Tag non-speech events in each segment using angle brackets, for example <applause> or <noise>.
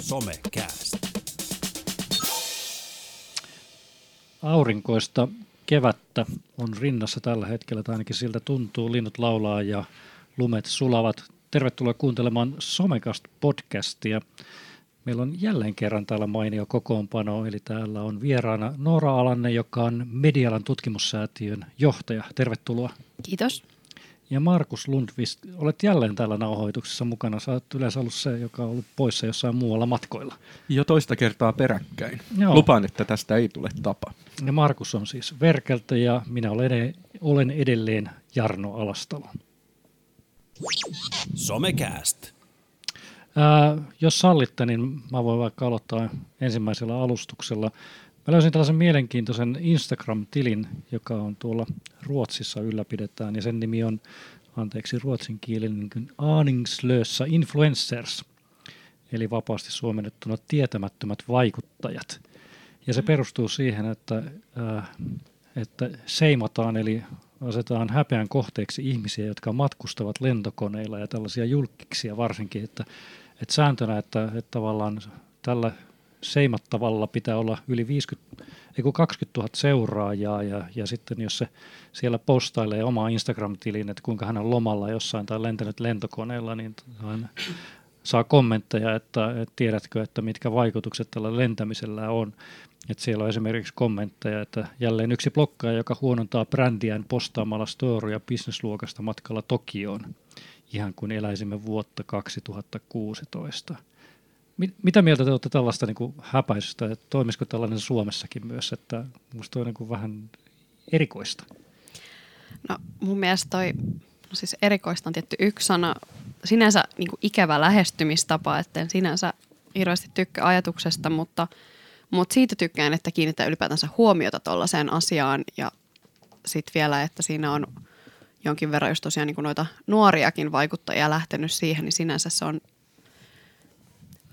Somecast. Aurinkoista kevättä on rinnassa tällä hetkellä, tai ainakin siltä tuntuu. Linnut laulaa ja lumet sulavat. Tervetuloa kuuntelemaan Somecast-podcastia. Meillä on jälleen kerran täällä mainio kokoonpano, eli täällä on vieraana Noora Alanne, joka on Medialan tutkimussäätiön johtaja. Tervetuloa. Kiitos. Ja Markus Lundqvist, olet jälleen täällä nauhoituksessa mukana. Sä olet yleensä ollut se, joka on ollut poissa jossain muualla matkoilla. Jo toista kertaa peräkkäin. Joo. Lupaan, että tästä ei tule tapa. Ja Markus on siis Verkeltä ja minä olen, olen edelleen Jarno Alastalo. Somecast. Ää, jos sallitte, niin mä voin vaikka aloittaa ensimmäisellä alustuksella. Mä löysin tällaisen mielenkiintoisen Instagram-tilin, joka on tuolla Ruotsissa ylläpidetään, ja sen nimi on, anteeksi, ruotsinkielinen niin kuin Aningslösa Influencers, eli vapaasti suomennettuna tietämättömät vaikuttajat. Ja se perustuu siihen, että, ää, että seimataan, eli asetetaan häpeän kohteeksi ihmisiä, jotka matkustavat lentokoneilla ja tällaisia julkkiksia varsinkin, että, että sääntönä, että, että tavallaan tällä seimattavalla pitää olla yli 50, ei kun 20 000 seuraajaa ja, ja sitten jos se siellä postailee omaa Instagram-tiliin, että kuinka hän on lomalla jossain tai lentänyt lentokoneella, niin hän saa kommentteja, että, että tiedätkö, että mitkä vaikutukset tällä lentämisellä on. Että siellä on esimerkiksi kommentteja, että jälleen yksi blokkaaja, joka huonontaa brändiään postaamalla storia bisnesluokasta matkalla Tokioon, ihan kuin eläisimme vuotta 2016. Mit, mitä mieltä te olette tällaista niin kuin häpäisystä, että toimisiko tällainen Suomessakin myös, että minusta on niin kuin vähän erikoista. No mun mielestä toi, no siis erikoista on tietty yksi sana, sinänsä niin kuin ikävä lähestymistapa, että en sinänsä hirveästi tykkää ajatuksesta, mutta, mutta siitä tykkään, että kiinnittää ylipäätänsä huomiota tuollaiseen asiaan ja sitten vielä, että siinä on jonkin verran just tosiaan niin kuin noita nuoriakin vaikuttajia lähtenyt siihen, niin sinänsä se on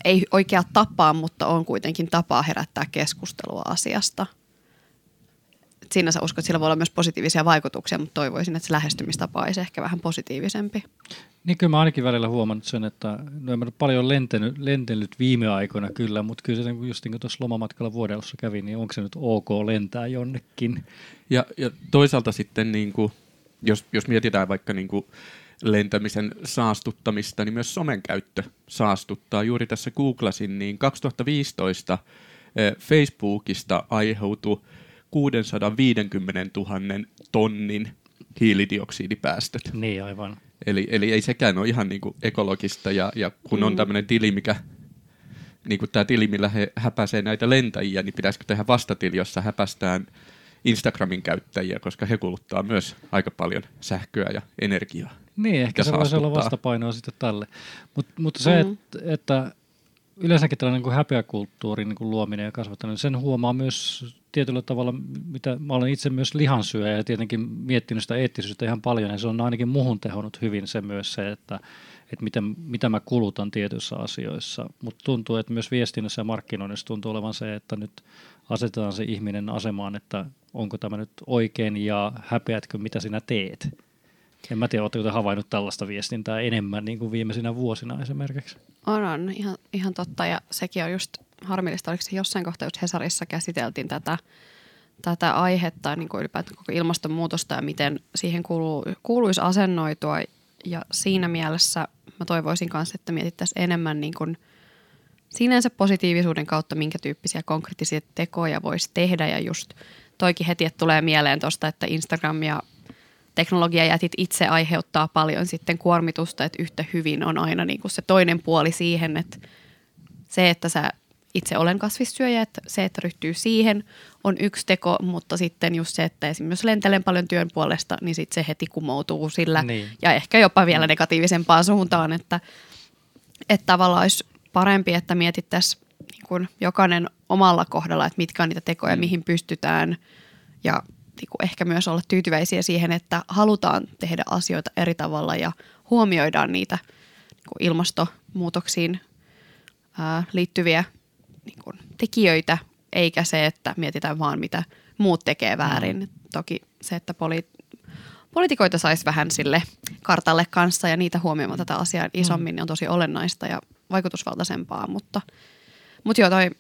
ei oikea tapaa, mutta on kuitenkin tapaa herättää keskustelua asiasta. Et Sinänsä uskon, että sillä voi olla myös positiivisia vaikutuksia, mutta toivoisin, että se lähestymistapa olisi ehkä vähän positiivisempi. Niin kyllä mä ainakin välillä huomannut sen, että no en mä paljon lentänyt, lentellyt viime aikoina kyllä, mutta kyllä se just niin kuin tuossa lomamatkalla vuodelossa kävi, niin onko se nyt ok lentää jonnekin? Ja, ja toisaalta sitten, niin kuin, jos, jos mietitään vaikka niin kuin lentämisen saastuttamista, niin myös somen käyttö saastuttaa. Juuri tässä googlasin, niin 2015 eh, Facebookista aiheutui 650 000 tonnin hiilidioksidipäästöt. Niin aivan. Eli, eli ei sekään ole ihan niin kuin ekologista, ja, ja kun on Mm. tämmöinen tili, mikä, niin kuin tämä tili, millä he häpäisee näitä lentäjiä, niin pitäisikö tehdä vastatili, jossa häpästään Instagramin käyttäjiä, koska he kuluttaa myös aika paljon sähköä ja energiaa. Niin, ehkä se voisi olla vastapainoa sitten tälle. Mutta mut se, Mhm. että, että yleensäkin tällainen niin häpeäkulttuurin niin kuin luominen ja kasvattaminen, niin sen huomaa myös tietyllä tavalla, mitä mä olen itse myös lihansyöjä ja tietenkin miettinyt sitä eettisyyttä ihan paljon, ja se on ainakin muhun tehonnut hyvin se myös se, että, että miten, mitä mä kulutan tietyissä asioissa. Mutta tuntuu, että myös viestinnässä ja markkinoinnissa tuntuu olevan se, että nyt asetetaan se ihminen asemaan, että onko tämä nyt oikein ja häpeätkö, mitä sinä teet. En mä tiedä, oletteko te havainnut tällaista viestintää enemmän niin kuin viimeisinä vuosina esimerkiksi? On, on. Ihan, ihan totta. Ja sekin on just harmillista, oliko se jossain kohtaa just Hesarissa käsiteltiin tätä, tätä aihetta, niin kuin ylipäätään koko ilmastonmuutosta ja miten siihen kuuluu, kuuluisi asennoitua. Ja siinä mielessä mä toivoisin kanssa, että mietittäisiin enemmän niin kuin sinänsä positiivisuuden kautta, minkä tyyppisiä konkreettisia tekoja voisi tehdä. Ja just toikin heti, että tulee mieleen tuosta, että Instagram ja teknologiajätit itse aiheuttaa paljon sitten kuormitusta, että yhtä hyvin on aina niin kuin se toinen puoli siihen, että se, että sä itse olen kasvissyöjä, että se, että ryhtyy siihen on yksi teko, mutta sitten just se, että esimerkiksi lentelen paljon työn puolesta, niin sitten se heti kumoutuu sillä Niin. ja ehkä jopa vielä negatiivisempaan suuntaan, että, että tavallaan olisi parempi, että mietittäisiin niin jokainen omalla kohdalla, että mitkä on niitä tekoja, mihin pystytään ja niin kuin ehkä myös olla tyytyväisiä siihen, että halutaan tehdä asioita eri tavalla ja huomioidaan niitä niin kuin ilmastonmuutoksiin ää, liittyviä niin kuin tekijöitä, eikä se, että mietitään vaan mitä muut tekee väärin. Mm. Toki se, että poli- poliitikoita saisi vähän sille kartalle kanssa ja niitä huomioimaan tätä asiaa isommin, niin on tosi olennaista ja vaikutusvaltaisempaa, mutta, mutta joo, toi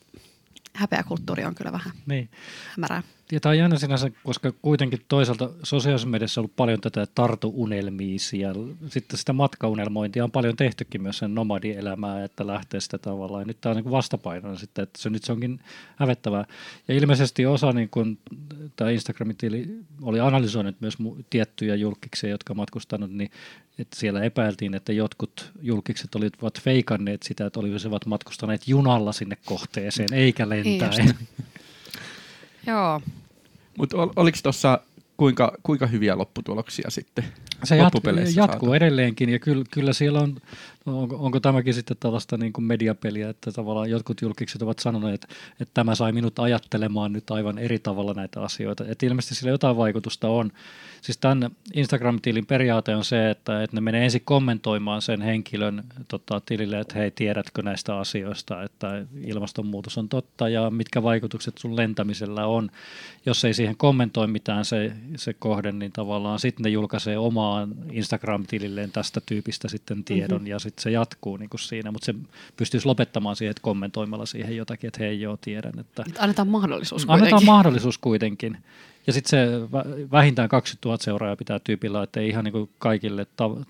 häpeäkulttuuri on kyllä vähän Niin. hämärää. Ja tämä on jännä sinänsä, koska kuitenkin toisaalta sosiaalisessa mediassa on ollut paljon tätä tartuunelmia ja sitten sitä matkaunelmointia on paljon tehtykin myös sen nomadielämää, että lähtee sitä tavallaan. Ja nyt tämä on niin vastapainona sitten, että se nyt se onkin hävettävää. Ja ilmeisesti osa, niin kuin, tämä Instagramin tili oli analysoinut myös tiettyjä julkiksia, jotka on matkustanut, niin että siellä epäiltiin, että jotkut julkikset olivat feikanneet sitä, että olisivat matkustaneet junalla sinne kohteeseen, eikä lentäen. Just. Joo, Mutta ol, oliko tuossa kuinka, kuinka hyviä lopputuloksia sitten Se jat- jatkuu saatu? edelleenkin ja kyllä, kyllä siellä on, onko, onko tämäkin sitten tällaista niin kuin mediapeliä, että tavallaan jotkut julkikset ovat sanoneet, että, että tämä sai minut ajattelemaan nyt aivan eri tavalla näitä asioita. Että ilmeisesti sillä jotain vaikutusta on. Siis tämän Instagram-tilin periaate on se, että, että ne menee ensin kommentoimaan sen henkilön tota, tilille, että hei, tiedätkö näistä asioista, että ilmastonmuutos on totta ja mitkä vaikutukset sun lentämisellä on. Jos ei siihen kommentoi mitään se, se kohde, niin tavallaan sitten ne julkaisee omaan Instagram-tililleen tästä tyypistä sitten tiedon mm-hmm. ja sitten se jatkuu niin kuin siinä, mutta se pystyisi lopettamaan siihen, että kommentoimalla siihen jotakin, että hei joo, tiedän, että annetaan mahdollisuus kuitenkin. Annetaan mahdollisuus kuitenkin. Ja sitten se vä- vähintään 20 000 seuraajaa pitää tyypillä, että ei ihan niin kuin kaikille tav-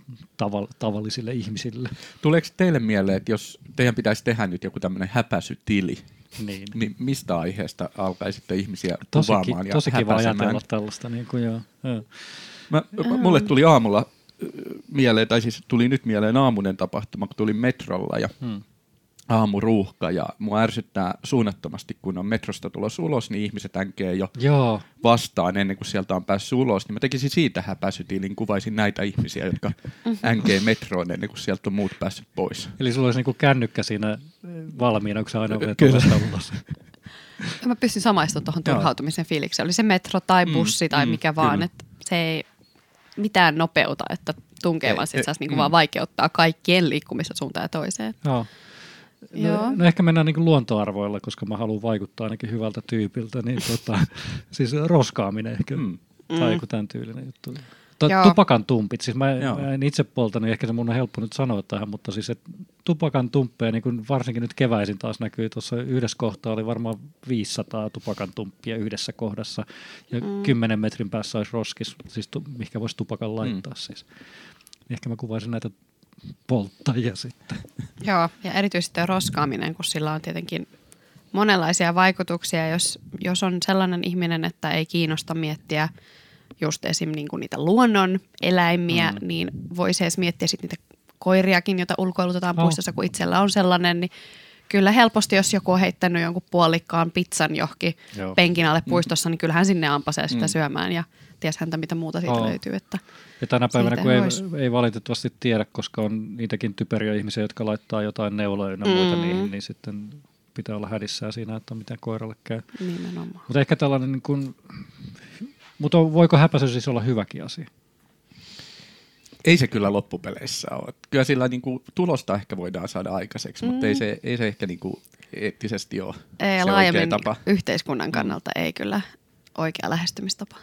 tav- tavallisille ihmisille. Tuleeko teille mieleen, että jos teidän pitäisi tehdä nyt joku tämmöinen häpäisytili, Niin. niin mistä aiheesta alkaisitte ihmisiä Tosi, kuvaamaan ki- ja tosi kiva ajatella tällaista. Niin kuin joo. Joo. Mä, mulle tuli aamulla mieleen, tai siis tuli nyt mieleen aamunen tapahtuma, kun tulin metrolla ja Hmm. Aamuruuhka ja mua ärsyttää suunnattomasti, kun on metrosta tulossa ulos, niin ihmiset änkee jo Joo, vastaan ennen kuin sieltä on päässyt ulos, niin mä tekisin siitä häpäisytilin, kuvaisin näitä ihmisiä, jotka änkee metroon ennen kuin sieltä on muut päässyt pois. eli sulla olisi niin kuin kännykkä siinä valmiina, kun sä aina olet ulos. <laughs> Mä pystyn samaistumaan tuohon turhautumisen fiilikseen. Oli se metro tai Mm, bussi tai mm, mikä vaan, kyllä. että se ei mitään nopeuta, että tunkee, Ei, vaan sit ei, saisi niinku mm. vaan vaikeuttaa kaikkien liikkumista suuntaan ja toiseen. Joo. Joo. No, no ehkä mennään niin luontoarvoilla, koska mä haluan vaikuttaa ainakin hyvältä tyypiltä, niin tota, <laughs> siis roskaaminen ehkä, Mm. mm. tai joku tämän tyylinen juttu. Joo. tupakan tumpit, siis mä, Joo. mä en itse polta, niin ehkä se mun on helppo nyt sanoa tähän, mutta siis et tupakan tumppeja, niin kun varsinkin nyt keväisin taas näkyy, tuossa yhdessä kohtaa oli varmaan 500 tupakan tumppia yhdessä kohdassa, ja mm. 10 metrin päässä olisi roskis, siis tu, mihinkä voisi tupakan laittaa mm. siis. Ehkä mä kuvaisin näitä polttajia sitten. Joo, ja erityisesti roskaaminen, kun sillä on tietenkin monenlaisia vaikutuksia. Jos, jos on sellainen ihminen, että ei kiinnosta miettiä just esim. Niin kuin niitä luonnon eläimiä, mm. niin voisi edes miettiä sit niitä koiriakin, joita ulkoilutetaan Oh. puistossa, kun itsellä on sellainen, niin kyllä helposti, jos joku on heittänyt jonkun puolikkaan pizzan johonkin Joo. penkin alle puistossa, niin kyllähän sinne ampasee sitä Mm. syömään ja ties häntä mitä muuta siitä Oo. löytyy. Että Ja tänä päivänä, kun ei, ei valitettavasti tiedä, koska on niitäkin typeriä ihmisiä, jotka laittaa jotain neuloja ynnä muita Mm. niihin, niin sitten pitää olla hädissään siinä, että miten koiralle käy. nimenomaan. Mutta ehkä tällainen, niin kuin, mutta voiko häpäisy siis olla hyväkin asia? Ei se kyllä loppupeleissä ole. Kyllä sillä niin kuin, tulosta ehkä voidaan saada aikaiseksi, mm. mutta ei se, ei se ehkä niin kuin, eettisesti ole Ei, se laajemmin oikea tapa. yhteiskunnan kannalta ei kyllä oikea lähestymistapa.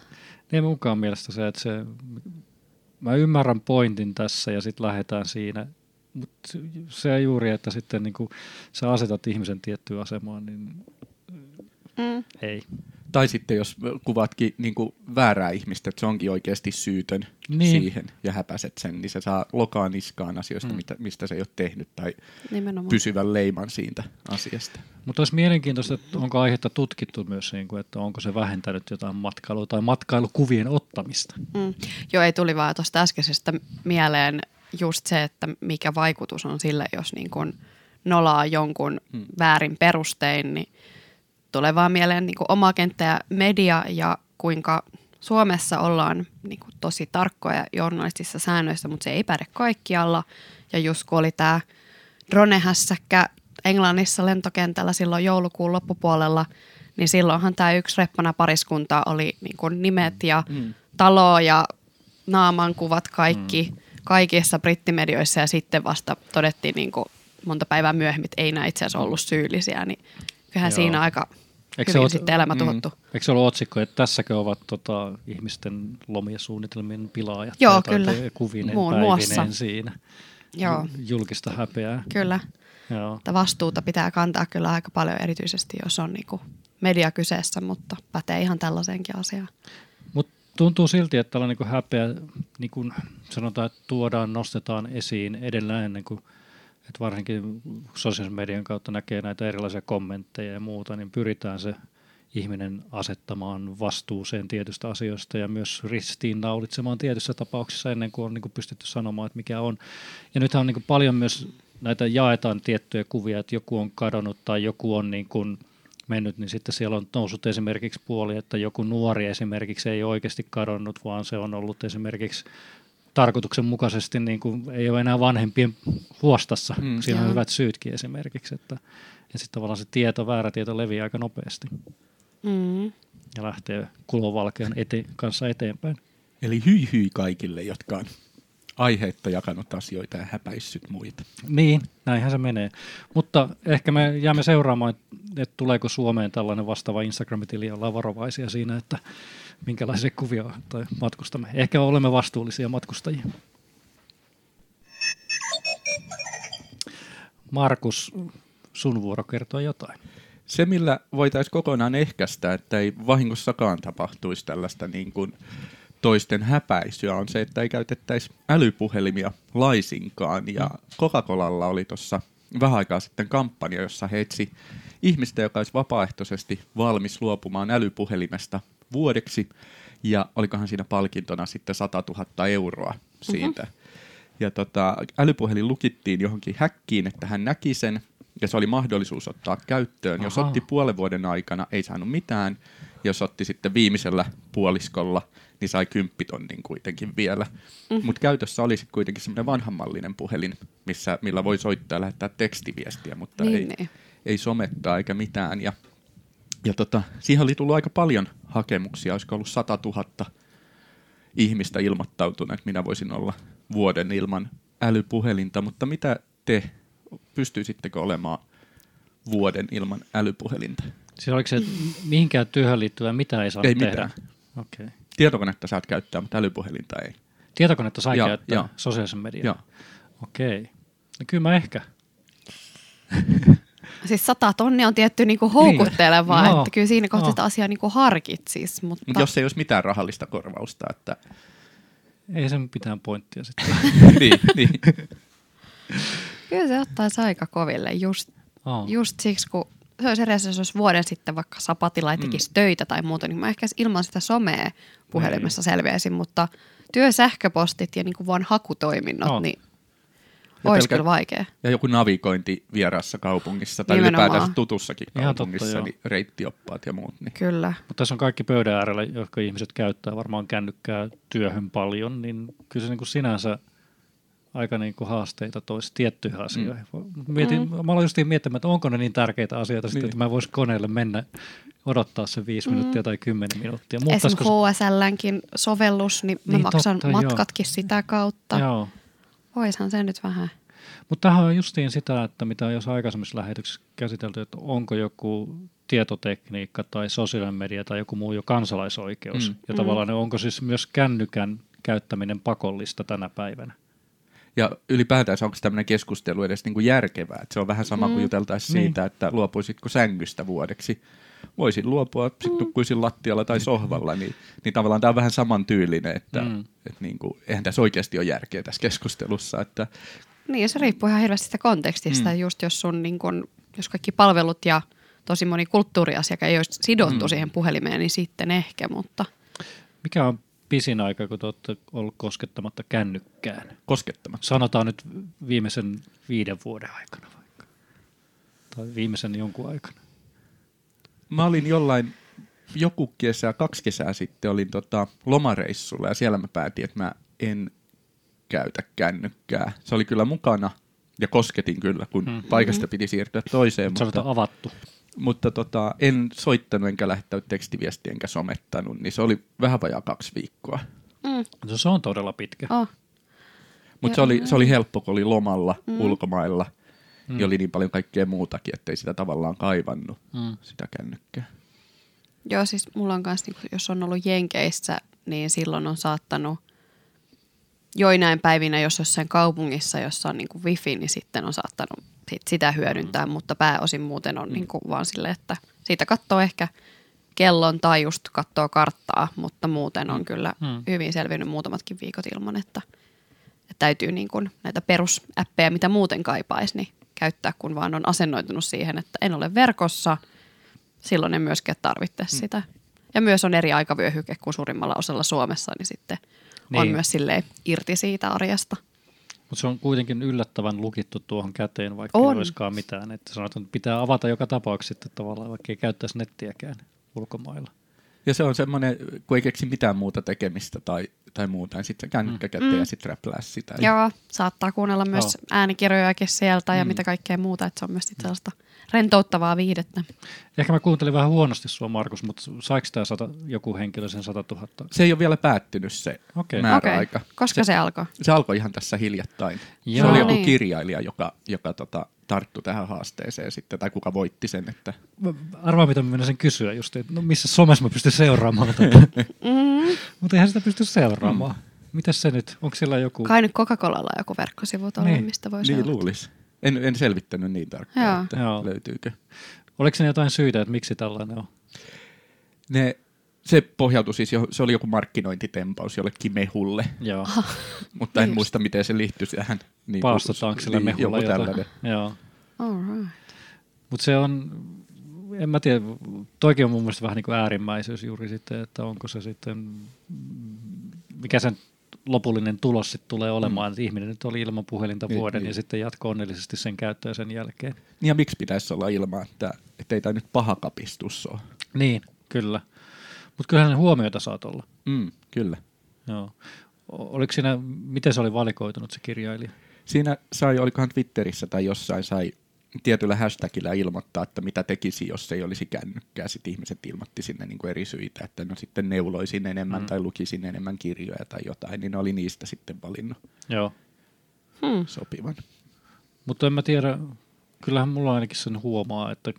Ei mukaan mielestä se, että se, mä ymmärrän pointin tässä ja sitten lähdetään siinä, mutta se juuri, että sitten niin kuin sä asetat ihmisen tiettyyn asemaan, niin Mm. ei. Tai sitten jos kuvatkin niin kuin väärää ihmistä, että se onkin oikeasti syytön Niin. siihen ja häpäset sen, niin se saa lokaa niskaan asioista, Mm. mitä, mistä se ei ole tehnyt tai Nimenomaan. pysyvän leiman siitä asiasta. Mutta olisi mielenkiintoista, että onko aihetta tutkittu myös, niin kuin, että onko se vähentänyt jotain matkailua tai matkailukuvien ottamista. Mm. Joo, ei tuli vaan tuosta äskeisestä mieleen just se, että mikä vaikutus on sillä, jos niin kun nolaa jonkun Mm. väärin perustein, niin tulee vaan mieleen niin oma kenttä ja media ja kuinka Suomessa ollaan niin kuin tosi tarkkoja journalistisissa säännöissä, mutta se ei päde kaikkialla. Ja just kun oli tämä dronehässäkkä Englannissa lentokentällä silloin joulukuun loppupuolella, niin silloinhan tämä yksi reppana pariskunta oli niin kuin nimet ja Mm. talo ja naamankuvat kaikki mm. kaikissa brittimedioissa ja sitten vasta todettiin niin kuin monta päivää myöhemmin, että ei nämä itse asiassa ollut syyllisiä, niin kyllähän Joo. siinä aika Eikö hyvin ole- sitten elämä Mm. tuhottu. Eikö se ollut otsikko, että tässäkö ovat tota, ihmisten lomia suunnitelmien pilaajat? Joo, tai kyllä. Kuvinen, Muun muassa. siinä. Joo, Julkista häpeää. kyllä. Joo. Että vastuuta pitää kantaa kyllä aika paljon, erityisesti jos on niinku media kyseessä, mutta pätee ihan tällaiseenkin asiaan. Mutta tuntuu silti, että tällainen niin häpeä, niin kuin sanotaan, että tuodaan, nostetaan esiin edellä ennen kuin, että varsinkin sosiaalisen median kautta näkee näitä erilaisia kommentteja ja muuta, niin pyritään se ihminen asettamaan vastuuseen tietystä asioista ja myös ristiinnaulitsemaan tietyissä tapauksissa ennen kuin on niin kuin pystytty sanomaan, että mikä on. Ja nythän on niin kuin paljon myös näitä jaetaan tiettyjä kuvia, että joku on kadonnut tai joku on niin kuin mennyt, niin sitten siellä on noussut esimerkiksi puoli, että joku nuori esimerkiksi ei oikeasti kadonnut, vaan se on ollut esimerkiksi tarkoituksenmukaisesti, niin kuin ei ole enää vanhempien huostassa. Mm. Siinä on hyvät syytkin esimerkiksi, että ja sitten tavallaan se tieto, väärä tieto leviää aika nopeasti Mm. ja lähtee kulovalkean ete- kanssa eteenpäin. Eli hyi hyi kaikille, jotka on aiheetta jakanut asioita ja häpäissyt muita. Niin, näinhän se menee. Mutta ehkä me jäämme seuraamaan, että, että tuleeko Suomeen tällainen vastaava Instagram-tili, ja ollaan varovaisia siinä, että minkälaisia kuvia tai matkustamme. Ehkä olemme vastuullisia matkustajia. Markus, sun vuoro kertoa jotain. Se, millä voitaisiin kokonaan ehkäistä, että ei vahingossakaan tapahtuisi tällaista niin kuin toisten häpäisyä, on se, että ei käytettäisi älypuhelimia laisinkaan. Ja Coca-Colalla oli tuossa vähän aikaa sitten kampanja, jossa he etsi ihmistä, joka olisi vapaaehtoisesti valmis luopumaan älypuhelimesta vuodeksi. Ja olikohan siinä palkintona sitten 100 000 euroa siitä. Ja tota, älypuhelin lukittiin johonkin häkkiin, että hän näki sen, ja se oli mahdollisuus ottaa käyttöön. Jos Ahaa. otti puolen vuoden aikana, ei saanut mitään. Jos otti sitten viimeisellä puoliskolla, niin sai kymppitonnin kuitenkin vielä. Mm-hmm. Mutta käytössä oli sitten kuitenkin semmoinen vanhanmallinen puhelin, missä, millä voi soittaa ja lähettää tekstiviestiä, mutta Niin, ei, niin. ei somettaa eikä mitään. Ja, ja tota, siihen oli tullut aika paljon hakemuksia, olisiko ollut 100 000 ihmistä ilmoittautunut, että minä voisin olla vuoden ilman älypuhelinta, mutta mitä te pystyisittekö olemaan vuoden ilman älypuhelinta? Siis oliko se mihinkään työhön liittyvää, mitä ei saa Ei tehdä? mitään. Okei. Tietokonetta saat käyttää, mutta älypuhelinta ei. Tietokonetta sai Joo, käyttää joo. sosiaalisen median? Joo. Okei. No kyllä mä ehkä. <laughs> Siis sata tonnia on tietty niinku houkuttelevaa, Niin. että kyllä siinä kohtaa Joo. sitä asiaa niinku harkitsis, mutta Mutta jos ei olisi mitään rahallista korvausta, että Ei sen mitään pointtia sitten. <laughs> niin, niin. kyllä se ottaisi aika koville just, Oh. just siksi, kun se olisi edes, jos olisi vuoden sitten vaikka sapatilla tekisi mm. töitä tai muuta, niin mä ehkä ilman sitä somea puhelimessa selviäisin, mutta työsähköpostit ja niinku vaan hakutoiminnot, On. niin olisi pelkä- kyllä vaikea. Ja joku navigointi vieraassa kaupungissa tai Nimenomaan. ylipäätään tutussakin kaupungissa, totta, joo. niin reittioppaat ja muut. Niin. Kyllä. Mutta tässä on kaikki pöydän äärellä, jotka ihmiset käyttää varmaan kännykkää työhön paljon, niin kyllä se niin kuin sinänsä aika niin kuin haasteita toisi tiettyihin asioihin. Mietin, mm. Mä aloin justiin miettimään, että onko ne niin tärkeitä asioita, niin. Niin. että mä voisin koneelle mennä odottaa se viisi mm. minuuttia tai kymmenen minuuttia. Esim. Muuttaisiko se- HSLnkin sovellus, niin mä Niin, maksan totta, joo. matkatkin sitä kautta. Joo. Voishan se nyt vähän. Mutta tämähän on justiin sitä, että mitä jos aikaisemmissa lähetyksissä käsitelty, että onko joku tietotekniikka tai sosiaalinen media tai joku muu jo kansalaisoikeus. Mm. Mm. Ja tavallaan onko siis myös kännykän käyttäminen pakollista tänä päivänä. Ja ylipäätään onko tämmöinen keskustelu edes niin kuin järkevää? Et se on vähän sama kuin Mm. juteltaisiin Niin. siitä, että luopuisitko sängystä vuodeksi. Voisin luopua, sitten nukkuisin lattialla tai sohvalla, niin, niin tavallaan tämä on vähän samantyylinen, että Mm. et niin kuin, eihän tässä oikeasti ole järkeä tässä keskustelussa. Että, Niin, se riippuu ihan hirveästi sitä kontekstista. Mm. Just jos sun, niin kun, jos kaikki palvelut ja tosi moni kulttuuriasiakaan ei olisi sidottu Mm. mm. siihen puhelimeen, niin sitten ehkä, mutta Mikä on pisin aika, kun te olette ollut koskettamatta kännykkään? koskettamatta. Sanotaan nyt viimeisen viiden vuoden aikana vaikka. Tai viimeisen jonkun aikana. Mä olin jollain, joku kesä, kaksi kesää sitten olin tota lomareissulla ja siellä mä päätin, että mä en käytä kännykkää. Se oli kyllä mukana ja kosketin kyllä, kun Mm. paikasta piti siirtyä toiseen, Se on mutta, avattu. mutta tota, en soittanut enkä lähettänyt tekstiviestiä enkä somettanut, niin se oli vähän vajaa kaksi viikkoa. mm, No Se on todella pitkä. oh. Mutta se oli, se oli helppo, kun oli lomalla mm. ulkomailla Mm. ja oli niin paljon kaikkea muutakin, ettei sitä tavallaan kaivannut, Mm. sitä kännykkää. Joo, siis mulla on kanssa, niin jos on ollut Jenkeissä, niin silloin on saattanut joinain päivinä, jos jossain kaupungissa, jossa on niin kuin wifi, niin sitten on saattanut sit sitä hyödyntää, mm. mutta pääosin muuten on mm. niin kuin vaan sille, että siitä katsoo ehkä kellon tai just katsoo karttaa, mutta muuten on kyllä mm. hyvin selvinnyt muutamatkin viikot ilman, että, että täytyy niin kuin näitä perusäppejä, mitä muuten kaipaisi, niin käyttää, kun vaan on asennoitunut siihen, että en ole verkossa, silloin en myöskään tarvitse mm. sitä. Ja myös on eri aikavyöhyke kuin suurimmalla osalla Suomessa, niin sitten niin. on myös silleen irti siitä arjesta. Mutta se on kuitenkin yllättävän lukittu tuohon käteen, vaikka on. ei olisikaan mitään. Että sanotaan, että pitää avata joka tapauksessa sitten tavallaan, vaikka ei käyttäisi nettiäkään ulkomailla. Ja se on semmoinen, kun ei keksi mitään muuta tekemistä tai, tai muuta, niin sitten kännykkä käteen mm. ja sitten räplää sitä. Joo, saattaa kuunnella myös Joo. äänikirjojakin sieltä ja mm. mitä kaikkea muuta, että se on myös sitten sellaista rentouttavaa viihdettä. Ehkä mä kuuntelin vähän huonosti sua, Markus, mutta saiko tämä sata, joku henkilö sen 100 000? Se ei ole vielä päättynyt se okay. määräaika. Okay. Koska se, se alkoi? Se alkoi ihan tässä hiljattain. Joo. Se oli joku niin. kirjailija, joka, joka tota, tarttu tähän haasteeseen sitten, tai kuka voitti sen. Että... Arvaa, mitä mä sen kysyä just, että no missä somessa mä pystyn seuraamaan tätä. mm. Mutta eihän sitä pysty seuraamaan. Mm. Mitäs se nyt? Onko siellä joku... Kai nyt Coca-Colalla joku verkkosivu tuolla, niin. mistä voi Niin luulisi. En, en selvittänyt niin tarkkaan, Joo. että Joo. löytyykö. Oliko se jotain syitä, että miksi tällainen on? Ne, se pohjautui siis, jo, se oli joku markkinointitempaus jollekin mehulle, Joo. mutta en Just. muista, miten se liittyy tähän. Niin Paastotaanko sille niin, mehulle joku tällainen. Joo. right. Mutta se on, en mä tiedä, toikin on mun mielestä vähän niin kuin äärimmäisyys juuri sitten, että onko se sitten, mikä sen lopullinen tulos sitten tulee olemaan, mm. että ihminen nyt oli ilman puhelinta niin, vuoden niin. ja sitten jatko onnellisesti sen käyttöä sen jälkeen. Niin ja miksi pitäisi olla ilman, että, että ei tämä nyt paha kapistus ole? Niin, kyllä. Mutta kyllähän ne huomioita saat olla. Mm, kyllä. Joo. Oliko siinä, miten se oli valikoitunut se kirjailija? Siinä sai, olikohan Twitterissä tai jossain, sai tietyllä hashtagillä ilmoittaa, että mitä tekisi, jos ei olisi kännykkää. Sitten ihmiset ilmoitti sinne niin kuin eri syitä, että no sitten neuloisin enemmän mm. tai lukisin enemmän kirjoja tai jotain, niin ne oli niistä sitten valinnut Joo. Hmm. sopivan. Mutta en mä tiedä, kyllähän mulla ainakin sen huomaa, että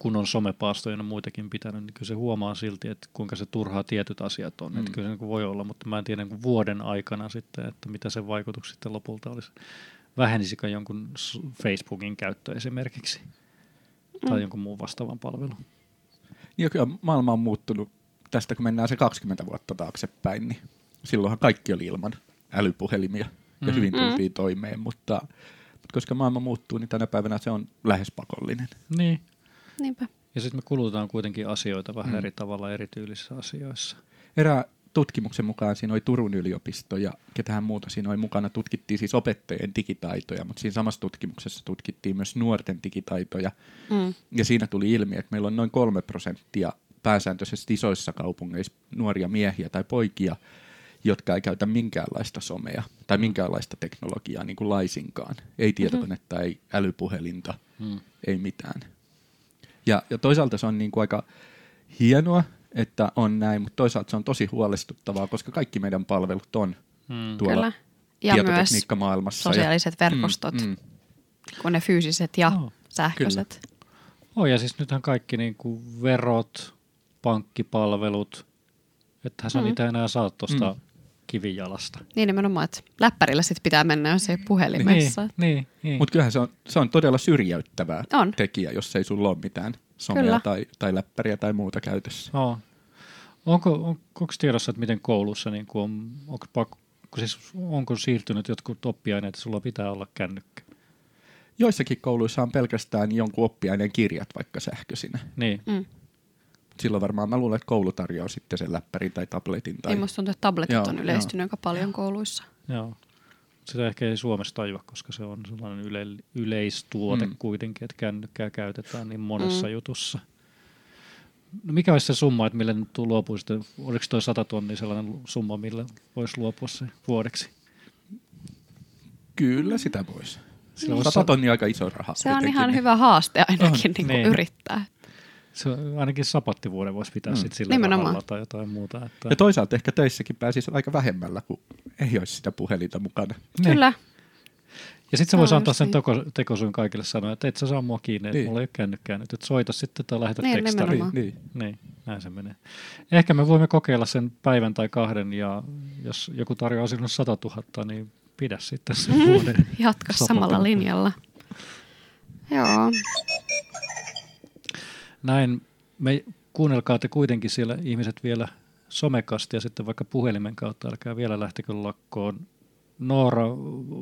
kun on somepaastoja ja muitakin pitänyt, niin kyllä se huomaa silti, että kuinka se turhaa tietyt asiat on. Mm. Että kyllä se niin voi olla, mutta mä en tiedä niin vuoden aikana sitten, että mitä se vaikutus sitten lopulta olisi vähenisikö jonkun Facebookin käyttö esimerkiksi tai mm. jonkun muun vastaavan palvelun. Niin kyllä maailma on muuttunut tästä, kun mennään se 20 vuotta taaksepäin, niin silloinhan kaikki oli ilman älypuhelimia ja mm. hyvin tultiin mm. toimeen, mutta koska maailma muuttuu, niin tänä päivänä se on lähes pakollinen. Niin. Niinpä. Ja sitten me kulutaan kuitenkin asioita vähän mm. eri tavalla erityylisissä asioissa. Erää tutkimuksen mukaan siinä oli Turun yliopisto ja ketään muuta siinä oli mukana. Tutkittiin siis opettajien digitaitoja, mutta siinä samassa tutkimuksessa tutkittiin myös nuorten digitaitoja. Mm. Ja siinä tuli ilmi, että meillä on noin kolme prosenttia pääsääntöisesti isoissa kaupungeissa nuoria miehiä tai poikia, jotka ei käytä minkäänlaista somea tai minkäänlaista teknologiaa niin kuin laisinkaan. Ei tietokonetta, mm-hmm. ei älypuhelinta, mm. ei mitään. Ja, ja toisaalta se on niin kuin aika hienoa, että on näin, mutta toisaalta se on tosi huolestuttavaa, koska kaikki meidän palvelut on hmm. tuolla Kyllä. Ja tietotekniikkamaailmassa. Myös sosiaaliset ja, verkostot, mm, mm. kun ne fyysiset ja oh, sähköiset. Kyllä. Oh, ja siis nythän kaikki niin kuin verot, pankkipalvelut, että sä mm. niitä enää saa tuosta mm. Kivijalasta. Niin nimenomaan, että läppärillä sitten pitää mennä se puhelimessa. Niin, niin, niin. Mutta kyllähän se on, se on todella syrjäyttävää on. tekijä, jos ei sulla ole mitään somea tai, tai läppäriä tai muuta käytössä. No. Onko, on, onko tiedossa, että miten koulussa niin kuin on, onko, pakko, siis onko siirtynyt jotkut oppiaineet, että sulla pitää olla kännykkä? Joissakin kouluissa on pelkästään jonkun oppiaineen kirjat vaikka sähköisinä. Niin. Mm. Silloin varmaan mä luulen, että koulu tarjoaa sitten sen läppärin tai tabletin. Tai... Niin musta tuntuu, että tabletit joo, on yleistynyt aika paljon kouluissa. Joo. Sitä ehkä ei Suomessa tajua, koska se on sellainen yle, yleistuote mm. kuitenkin, että kännykkää käytetään niin monessa mm. jutussa. No mikä olisi se summa, että millä nyt luopuisi? Oliko tuo 100 tonnia sellainen summa, millä voisi luopua se vuodeksi? Kyllä sitä voisi. Niin. 100 tonnia aika iso raha. Se on ihan niin. hyvä haaste ainakin niin niin. yrittää. Se ainakin sapattivuoden voisi pitää mm. sitten sillä Nimenomaan. tai jotain muuta. Että... Ja toisaalta ehkä töissäkin pääsisi aika vähemmällä, kun ei olisi sitä puhelinta mukana. Niin. Kyllä. Ja sitten sä voisi antaa sen teko, tekosuun kaikille sanoa, että et sä saa mua kiinni, että niin. mulla ei ole kännykkää nyt, että soita sitten tai lähetä niin, tekstariin. Niin, niin. näin se menee. Ehkä me voimme kokeilla sen päivän tai kahden, ja jos joku tarjoaa sinulle 100 000, niin pidä sitten sen vuoden. Jatka samalla linjalla. Joo. Näin. Me kuunnelkaa te kuitenkin siellä ihmiset vielä somekasti ja sitten vaikka puhelimen kautta, älkää vielä lähtekö lakkoon. Noora,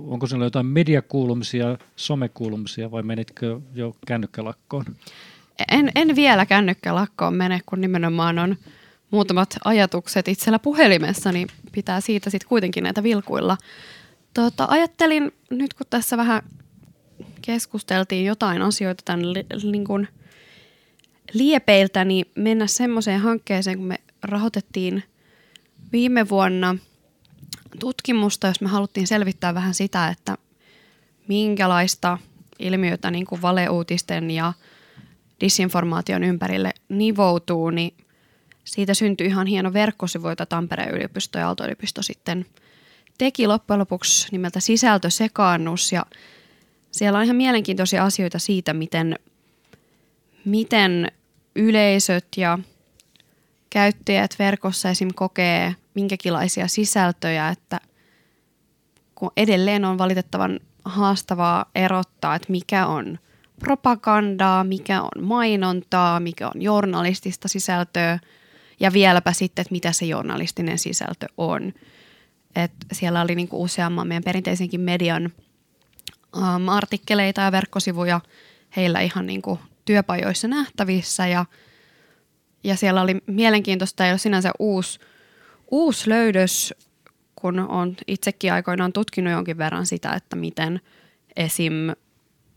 onko sinulla jotain mediakuulumisia, somekuulumisia vai menitkö jo kännykkälakkoon? En, en vielä kännykkälakkoon mene, kun nimenomaan on muutamat ajatukset itsellä puhelimessa, niin pitää siitä sitten kuitenkin näitä vilkuilla. Tota, ajattelin nyt, kun tässä vähän keskusteltiin jotain asioita tämän li, niin liepeiltä, niin mennä semmoiseen hankkeeseen, kun me rahoitettiin viime vuonna tutkimusta, jos me haluttiin selvittää vähän sitä, että minkälaista ilmiötä niin kuin valeuutisten ja disinformaation ympärille nivoutuu, niin siitä syntyi ihan hieno verkkosivu, jota Tampereen yliopisto ja Aalto-yliopisto sitten teki loppujen lopuksi nimeltä sisältösekaannus ja siellä on ihan mielenkiintoisia asioita siitä, miten, miten yleisöt ja käyttäjät verkossa esim. kokee minkäkinlaisia sisältöjä, että kun edelleen on valitettavan haastavaa erottaa, että mikä on propagandaa, mikä on mainontaa, mikä on journalistista sisältöä ja vieläpä sitten, että mitä se journalistinen sisältö on. Et siellä oli niinku useamman meidän perinteisenkin median um, artikkeleita ja verkkosivuja heillä ihan niinku työpajoissa nähtävissä ja, ja siellä oli mielenkiintoista ja sinänsä uusi, uusi löydös, kun on itsekin aikoinaan tutkinut jonkin verran sitä, että miten esim.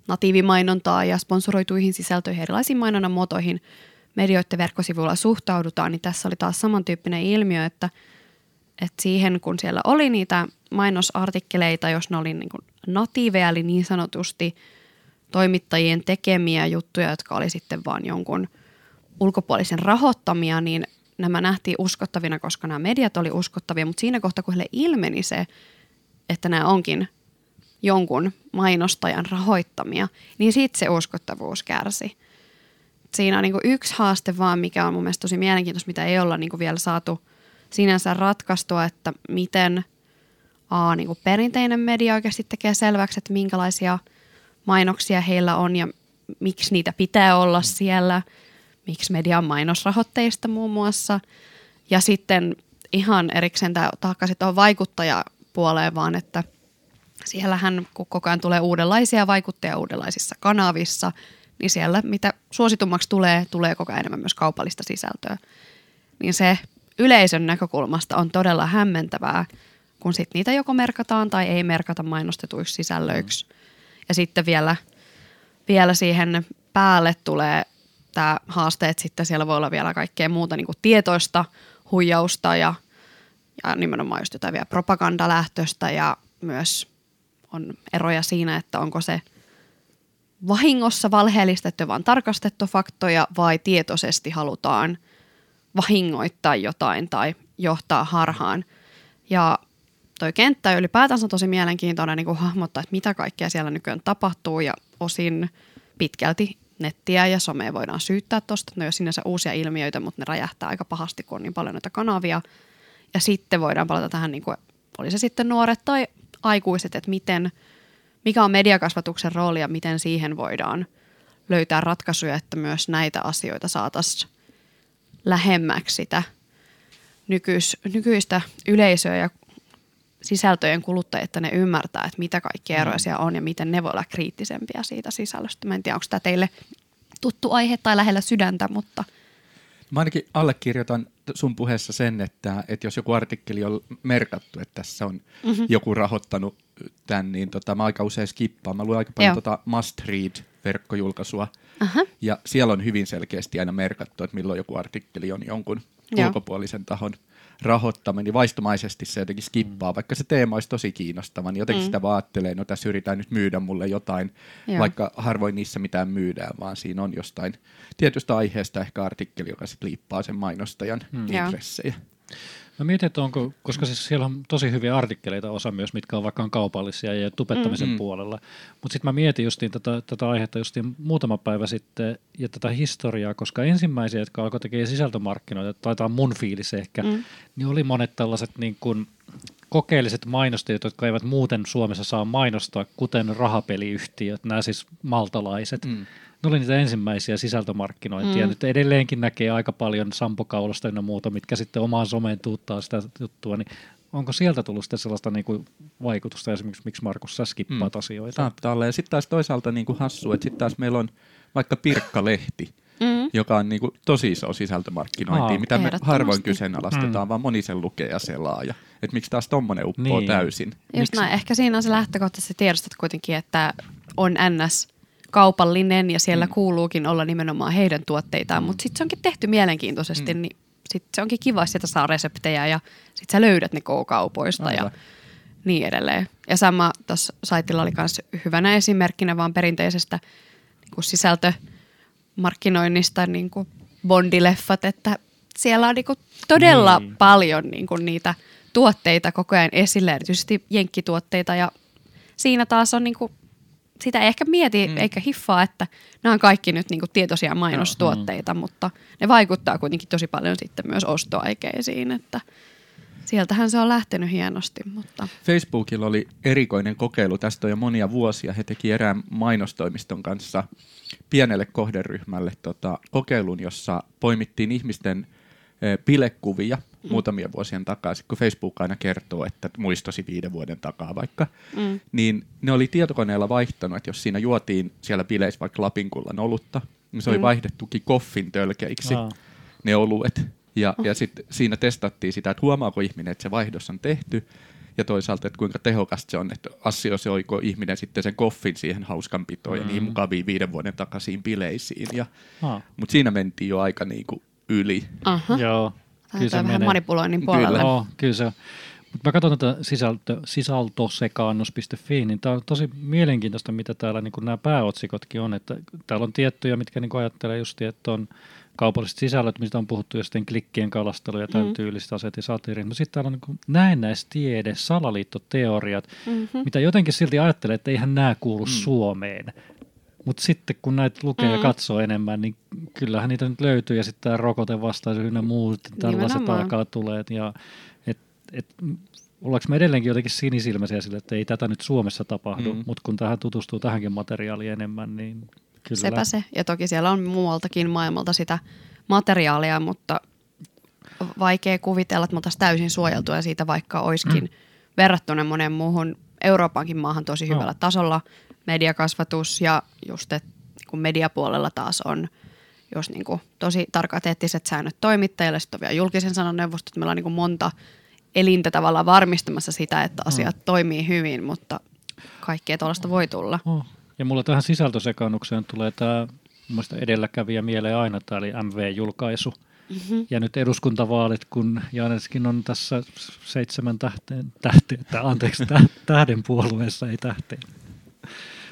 natiivimainontaa ja sponsoroituihin sisältöihin erilaisiin mainonnan muotoihin medioiden verkkosivuilla suhtaudutaan, niin tässä oli taas samantyyppinen ilmiö, että, että siihen kun siellä oli niitä mainosartikkeleita, jos ne oli niin natiiveja, eli niin sanotusti toimittajien tekemiä juttuja, jotka oli sitten vaan jonkun ulkopuolisen rahoittamia, niin nämä nähtiin uskottavina, koska nämä mediat oli uskottavia, mutta siinä kohtaa, kun heille ilmeni se, että nämä onkin jonkun mainostajan rahoittamia, niin siitä se uskottavuus kärsi. Siinä on niin yksi haaste vaan, mikä on mun mielestä tosi mielenkiintoista, mitä ei olla niin vielä saatu sinänsä ratkaistua, että miten a, niin perinteinen media oikeasti tekee selväksi, että minkälaisia mainoksia heillä on ja miksi niitä pitää olla siellä, miksi media on mainosrahoitteista muun muassa. Ja sitten ihan erikseen tämä takaisin tuohon vaikuttajapuoleen, vaan että siellähän kun koko ajan tulee uudenlaisia vaikuttajia uudenlaisissa kanavissa, niin siellä mitä suositummaksi tulee, tulee koko ajan enemmän myös kaupallista sisältöä. Niin se yleisön näkökulmasta on todella hämmentävää, kun sit niitä joko merkataan tai ei merkata mainostetuiksi sisällöiksi. Mm. Ja sitten vielä, vielä siihen päälle tulee tämä haaste, että sitten siellä voi olla vielä kaikkea muuta niin kuin tietoista huijausta ja, ja nimenomaan just jotain vielä propagandalähtöistä ja myös on eroja siinä, että onko se vahingossa valheellistettu, vaan tarkastettu faktoja vai tietoisesti halutaan vahingoittaa jotain tai johtaa harhaan. Ja toi kenttä ylipäätänsä on tosi mielenkiintoinen niin kuin hahmottaa, että mitä kaikkea siellä nykyään tapahtuu ja osin pitkälti nettiä ja somea voidaan syyttää tuosta. Ne on sinänsä uusia ilmiöitä, mutta ne räjähtää aika pahasti, kun on niin paljon noita kanavia. Ja sitten voidaan palata tähän, niin kuin, oli se sitten nuoret tai aikuiset, että miten, mikä on mediakasvatuksen rooli ja miten siihen voidaan löytää ratkaisuja, että myös näitä asioita saataisiin lähemmäksi sitä nykyis, nykyistä yleisöä ja sisältöjen kuluttajia, että ne ymmärtää, että mitä kaikki eroja mm. siellä on ja miten ne voi olla kriittisempiä siitä sisällöstä. Mä en tiedä, onko tämä teille tuttu aihe tai lähellä sydäntä, mutta... Mä ainakin allekirjoitan sun puheessa sen, että, että jos joku artikkeli on merkattu, että tässä on mm-hmm. joku rahoittanut tämän, niin tota, mä aika usein skippaan. Mä luen aika paljon tota must read verkkojulkaisua. Uh-huh. Ja siellä on hyvin selkeästi aina merkattu, että milloin joku artikkeli on jonkun Joo. ulkopuolisen tahon rahoittaminen, niin vaistomaisesti se jotenkin skippaa, mm. vaikka se teema olisi tosi kiinnostava, niin jotenkin mm. sitä vaan ajattelee, no tässä yritetään nyt myydä mulle jotain, Joo. vaikka harvoin niissä mitään myydään, vaan siinä on jostain tietystä aiheesta ehkä artikkeli, joka sitten liippaa sen mainostajan mm. intressejä. Mä mietin, että onko, koska siis siellä on tosi hyviä artikkeleita osa myös, mitkä on vaikka on kaupallisia ja tubettamisen Mm. mm. puolella. Mutta sitten mä mietin justiin tätä, tätä aihetta justiin muutama päivä sitten ja tätä historiaa, koska ensimmäisiä, jotka alkoi tekemään sisältömarkkinoita, taitaa mun fiilis ehkä, mm. niin oli monet tällaiset niin kuin kokeelliset mainostajat, jotka eivät muuten Suomessa saa mainostaa, kuten rahapeliyhtiöt, nämä siis maltalaiset. Mm. Ne oli niitä ensimmäisiä sisältömarkkinointia. Mm. Nyt edelleenkin näkee aika paljon sampokaulasta ja muuta, mitkä sitten omaan someen tuuttaa sitä juttua. Niin onko sieltä tullut sitten sellaista niin kuin vaikutusta esimerkiksi, miksi Markus sä skippaat Mm. asioita? Saattaa olla. Ja sitten taas toisaalta niin kuin hassu, että sitten taas meillä on vaikka Pirkka-lehti, Mm. joka on niin kuin tosi iso sisältömarkkinointi, Aa. mitä me harvoin kyseenalaistetaan, Mm. vaan moni sen lukee ja selaa. Ja, että miksi taas tommonen uppoo Niin. täysin. Just Miksi- näin. Ehkä siinä on se lähtökohta, että sä tiedostat kuitenkin, että on NS kaupallinen ja siellä Mm. kuuluukin olla nimenomaan heidän tuotteitaan, mutta sitten se onkin tehty mielenkiintoisesti, Mm. niin sit se onkin kiva, että saa reseptejä ja sitten sä löydät ne K-kaupoista ja Aivan. niin edelleen. Ja sama tuossa saitilla oli myös hyvänä esimerkkinä vaan perinteisestä niin kuin sisältömarkkinoinnista niin kuin Bondileffat, että siellä on niin kuin todella Niin. paljon niin kuin niitä tuotteita koko ajan esille, erityisesti jenkkituotteita ja siinä taas on niin kuin, sitä ei ehkä mieti Mm. mm. eikä hiffaa, että nämä on kaikki nyt niin kuin tietoisia mainostuotteita, mutta ne vaikuttaa kuitenkin tosi paljon sitten myös ostoaikeisiin, että sieltähän se on lähtenyt hienosti, mutta Facebookilla oli erikoinen kokeilu, tästä on jo monia vuosia. He teki erään mainostoimiston kanssa pienelle kohderyhmälle tota, kokeilun, jossa poimittiin ihmisten eh, bilekuvia Mm. muutamia vuosien takaisin, kun Facebook aina kertoo, että muistosi viiden vuoden takaa vaikka, mm. niin ne oli tietokoneella vaihtanut, että jos siinä juotiin siellä bileissä vaikka Lapinkullan olutta, niin se oli Mm. vaihdettukin koffin tölkeiksi Aa. ne oluet. Ja, ja sitten siinä testattiin sitä, että huomaako ihminen, että se vaihdos on tehty, ja toisaalta, että kuinka tehokasta se on, että assioisoiko ihminen sitten sen koffin siihen hauskanpitoon ja Mm. niihin mukaviin viiden vuoden takaisiin bileisiin. Ja, mutta siinä mentiin jo aika niinku yli. Aha. joo. Tämä on vähän manipuloinnin Kyllä. puolelle. Joo, kyllä se on. Mutta mä katson tätä sisältö, sisältosekaannus.fi, niin tämä on tosi mielenkiintoista, mitä täällä niin nämä pääotsikotkin on. Että täällä on tiettyjä, mitkä niin ajattelee just, että on kaupalliset sisällöt, mistä on puhuttu, ja sitten klikkien kalastelu ja tämän Mm. tyyliset asiat ja satiirit. No sitten täällä on niin näennäistiede, salaliittoteoriat, Mm-hmm. mitä jotenkin silti ajattelee, että eihän nämä kuulu Mm. Suomeen. Mutta sitten kun näitä lukee mm. ja katsoo enemmän, niin kyllähän niitä nyt löytyy. Ja sitten tämä rokotevastaisuus ja muut tällaiset Nimenomaan. alkaa tulee. Ja et, et, ollaanko me edelleenkin jotenkin sinisilmäisiä sille, että ei tätä nyt Suomessa tapahdu, Mm. mutta kun tähän tutustuu tähänkin materiaaliin enemmän, niin kyllä. Sepä se. Ja toki siellä on muualtakin maailmalta sitä materiaalia, mutta vaikea kuvitella, että me oltaisiin täysin suojeltuja siitä, vaikka olisikin mm. verrattuna monen muuhun Euroopankin maahan tosi Joo. hyvällä tasolla mediakasvatus ja just, että kun mediapuolella taas on jos niin kuin tosi tarkat eettiset säännöt toimittajille, sitten on vielä julkisen sanan neuvostot, meillä on niin kuin monta elintä tavallaan varmistamassa sitä, että asiat mm. toimii hyvin, mutta kaikkea tuollaista voi tulla. Oh. Ja mulla tähän sisältösekaannukseen tulee tämä muista edelläkävijä mieleen aina, tämä oli MV-julkaisu. Mm-hmm. Ja nyt eduskuntavaalit, kun Jaaneskin on tässä seitsemän tähteen, tähteen tä, anteeksi, tä, tähden puolueessa, ei tähteen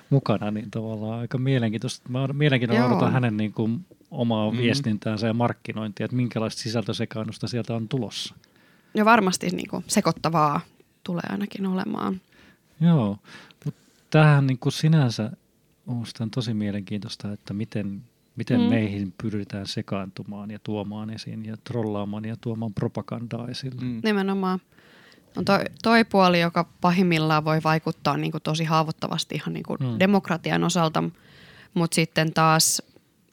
mukana, niin tavallaan aika mielenkiintoista. Mä mielenkiintoista Joo. odotan hänen niin kuin, omaa Mm. viestintäänsä ja markkinointia, että minkälaista sisältösekaannusta sieltä on tulossa. Ja varmasti niin kuin sekoittavaa tulee ainakin olemaan. Joo, mutta tämähän niin kuin sinänsä on tosi mielenkiintoista, että miten, miten mm. meihin pyritään sekaantumaan ja tuomaan esiin ja trollaamaan ja tuomaan propagandaa esille. Mm. Nimenomaan. On toi, toi puoli, joka pahimmillaan voi vaikuttaa niin kuin tosi haavoittavasti ihan niin kuin Mm. mm. demokratian osalta, mutta sitten taas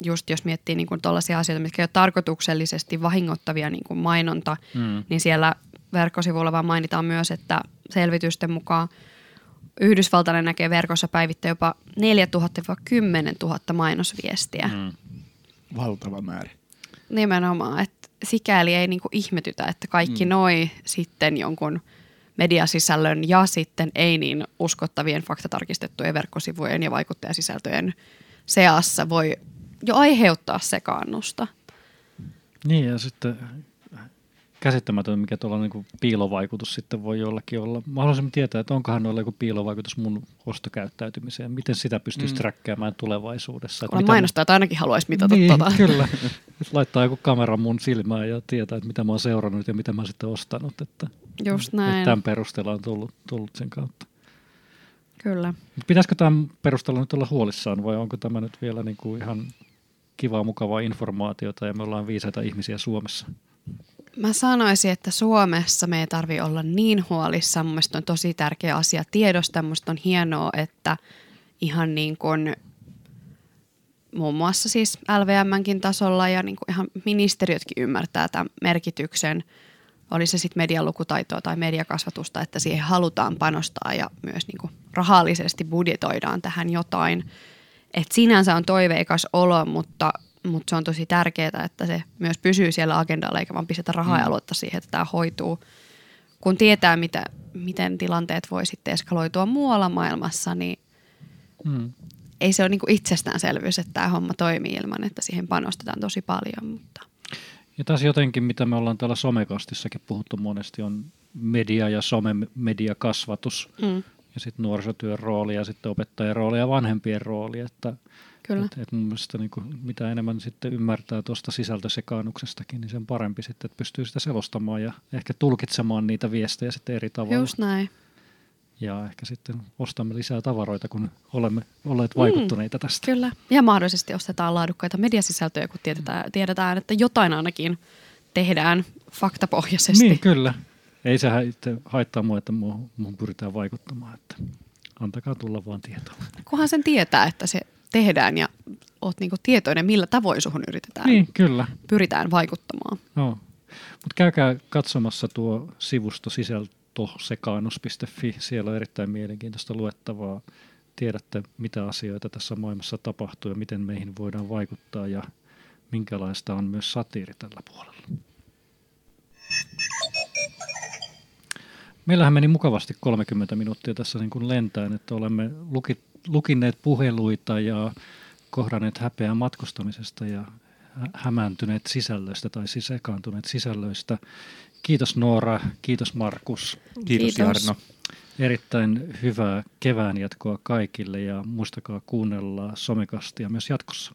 just jos miettii niin kuin tollaisia asioita, mitkä ei ole tarkoituksellisesti vahingottavia niin kuin mainonta, Mm. niin siellä verkkosivuilla vaan mainitaan myös, että selvitysten mukaan Yhdysvaltainen näkee verkossa päivittäin jopa 4000-10 000 mainosviestiä. Mm. Mm. Valtava määrä. Nimenomaan, että sikäli ei niinku ihmetytä, että kaikki Mm. mm. noi sitten jonkun mediasisällön ja sitten ei niin uskottavien faktatarkistettujen verkkosivujen ja vaikuttajasisältöjen seassa voi jo aiheuttaa sekaannusta. Niin ja sitten käsittämätön, mikä tuolla niin piilovaikutus sitten voi jollakin olla. Mä haluaisin tietää, että onkohan noilla joku piilovaikutus mun ostokäyttäytymiseen. Miten sitä pystyisi Mm. träkkäämään tulevaisuudessa. Kuulemma mitä- mainostajat ainakin haluaisi mitata niin, tota. kyllä. laittaa joku kamera mun silmään ja tietää, että mitä mä oon seurannut ja mitä mä oon sitten ostanut. Että, Just että näin, tämän perusteella on tullut, tullut sen kautta. kyllä. Pitäisikö tämän perusteella nyt olla huolissaan vai onko tämä nyt vielä niin kuin ihan kivaa, mukavaa informaatiota ja me ollaan viisaita ihmisiä Suomessa? Mä sanoisin, että Suomessa me ei tarvi olla niin huolissaan. Mun on tosi tärkeä asia tiedostaa. Musta on hienoa, että ihan niin kuin muun muassa siis LVMnkin tasolla ja niin kuin ihan ministeriötkin ymmärtää tämän merkityksen. Oli se sitten median lukutaitoa tai mediakasvatusta, että siihen halutaan panostaa ja myös niin kuin rahallisesti budjetoidaan tähän jotain. Et sinänsä on toiveikas olo, mutta, mutta se on tosi tärkeää, että se myös pysyy siellä agendalla eikä vaan pistetä rahaa ja luottaa siihen, että tämä hoituu. Kun tietää, mitä, miten tilanteet voi sitten eskaloitua muualla maailmassa, niin Hmm. ei se ole niin itsestäänselvyys, että tämä homma toimii ilman, että siihen panostetaan tosi paljon. Mutta Ja tässä jotenkin, mitä me ollaan täällä somekastissakin puhuttu monesti, on media ja somemediakasvatus mm, ja sitten nuorisotyön rooli ja sitten opettajien rooli ja vanhempien rooli. Että, kyllä. et, et mun mielestä niin kuin, mitä enemmän sitten ymmärtää tuosta sisältösekaannuksestakin, niin sen parempi sitten, että pystyy sitä selostamaan ja ehkä tulkitsemaan niitä viestejä sitten eri tavalla. Just näin. Ja ehkä sitten ostamme lisää tavaroita, kun olemme olleet vaikuttuneita tästä. Kyllä. Ja mahdollisesti ostetaan laadukkaita mediasisältöjä, kun tiedetään, tiedetään että jotain ainakin tehdään faktapohjaisesti. Niin, kyllä. Ei se hait- haittaa mua, että muuhun, muuhun pyritään vaikuttamaan. Että antakaa tulla vaan tietoa. Kunhan sen tietää, että se tehdään ja oot niinku tietoinen, millä tavoin suhun yritetään, Niin, kyllä. pyritään vaikuttamaan. No. Mutta käykää katsomassa tuo sivusto sisältosekaannus.fi. Siellä on erittäin mielenkiintoista luettavaa. Tiedätte, mitä asioita tässä maailmassa tapahtuu ja miten meihin voidaan vaikuttaa ja minkälaista on myös satiiri tällä puolella. Meillähän meni mukavasti 30 minuuttia tässä niin kuin lentään, että olemme luki, lukineet puheluita ja kohdanneet häpeää matkustamisesta ja hä- hämääntyneet sisällöistä tai siis sekaantuneet sisällöistä. Kiitos Noora, kiitos Markus. Kiitos, Kiitos. Jarno. Erittäin hyvää kevään jatkoa kaikille ja muistakaa kuunnella somekastia myös jatkossa.